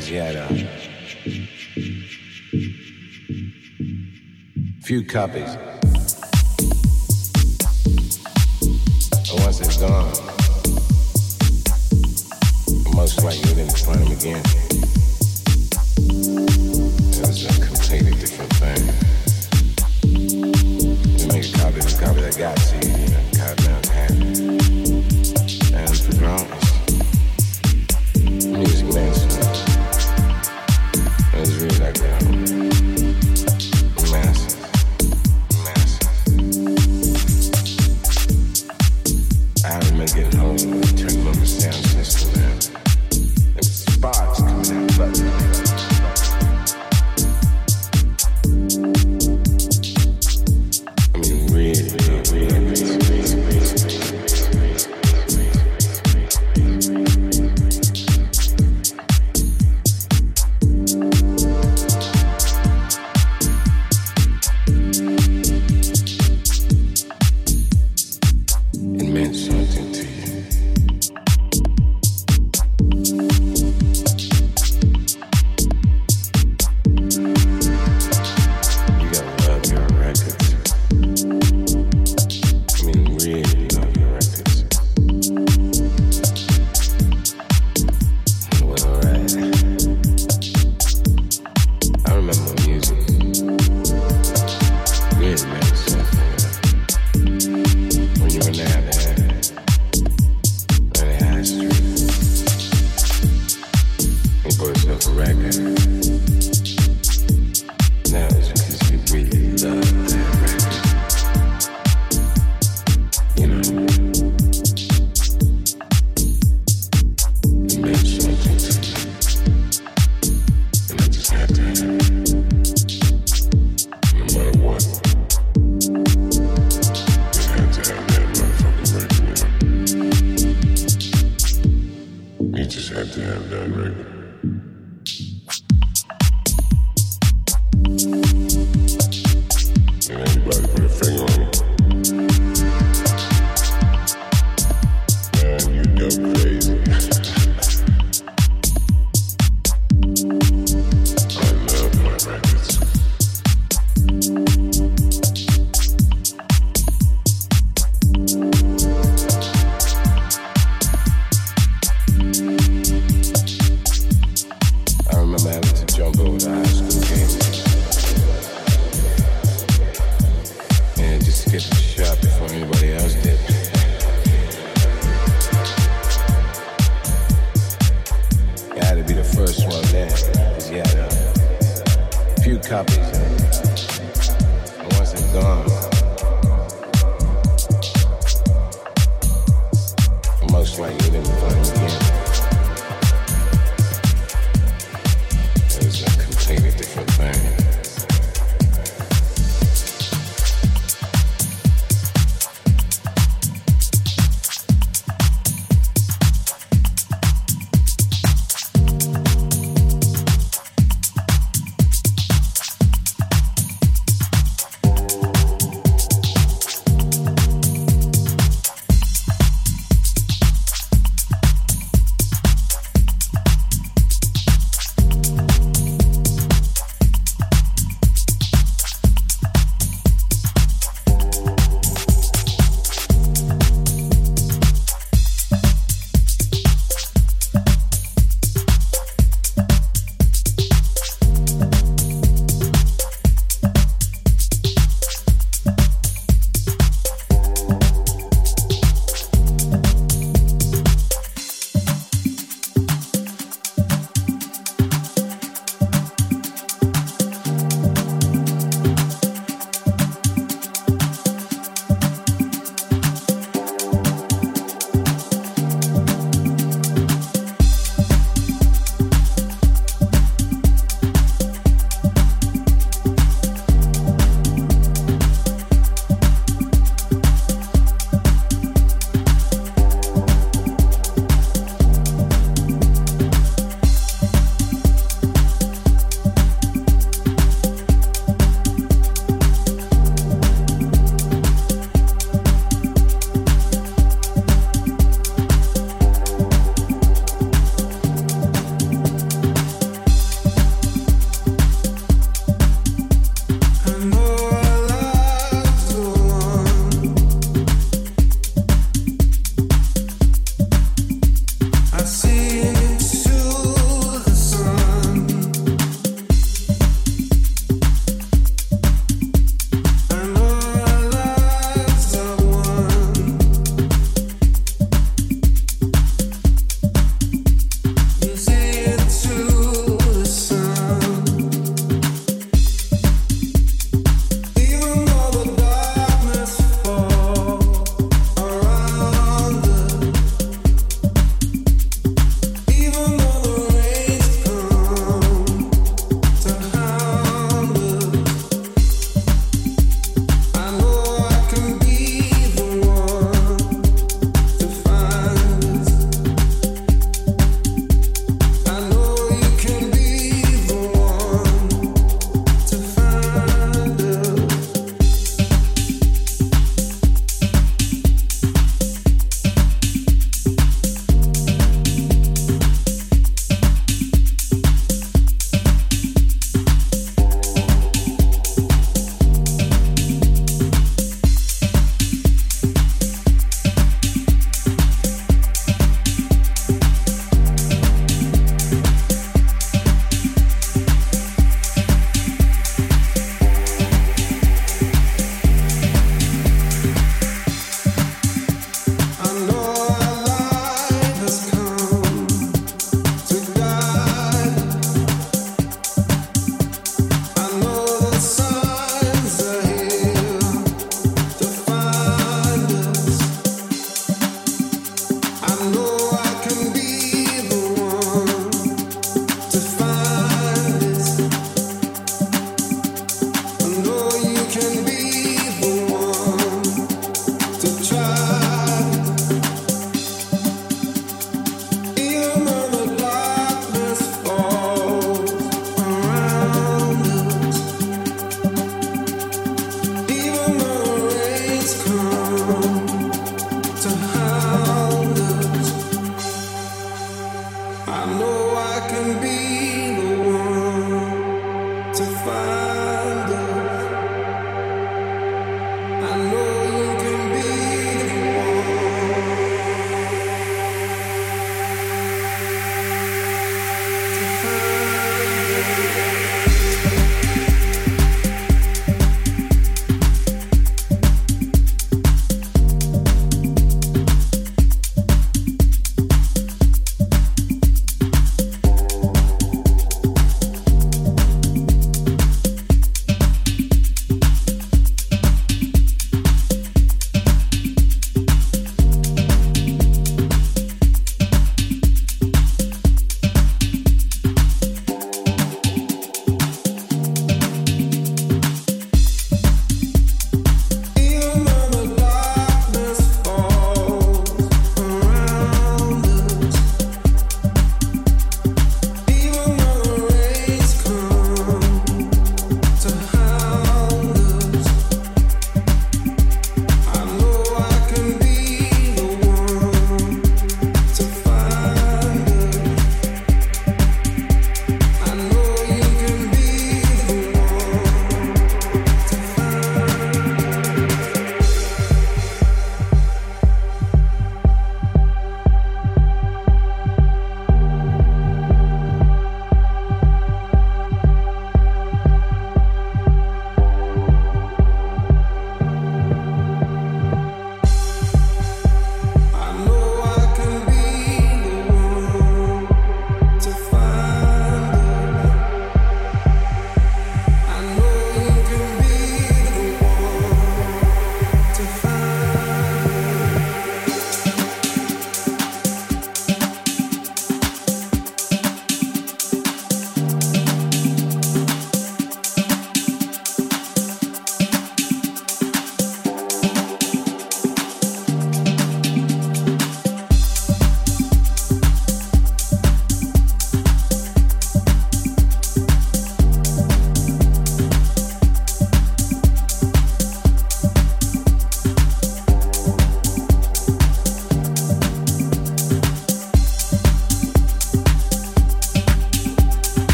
Ziara. Few copies. But once it's gone, most likely didn't find them again. It was a completely different thing. You make a copy of the copy that got to you.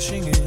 Crashing in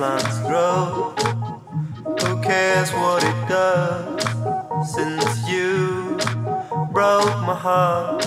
plants grow. Who cares what it does? Since you broke my heart.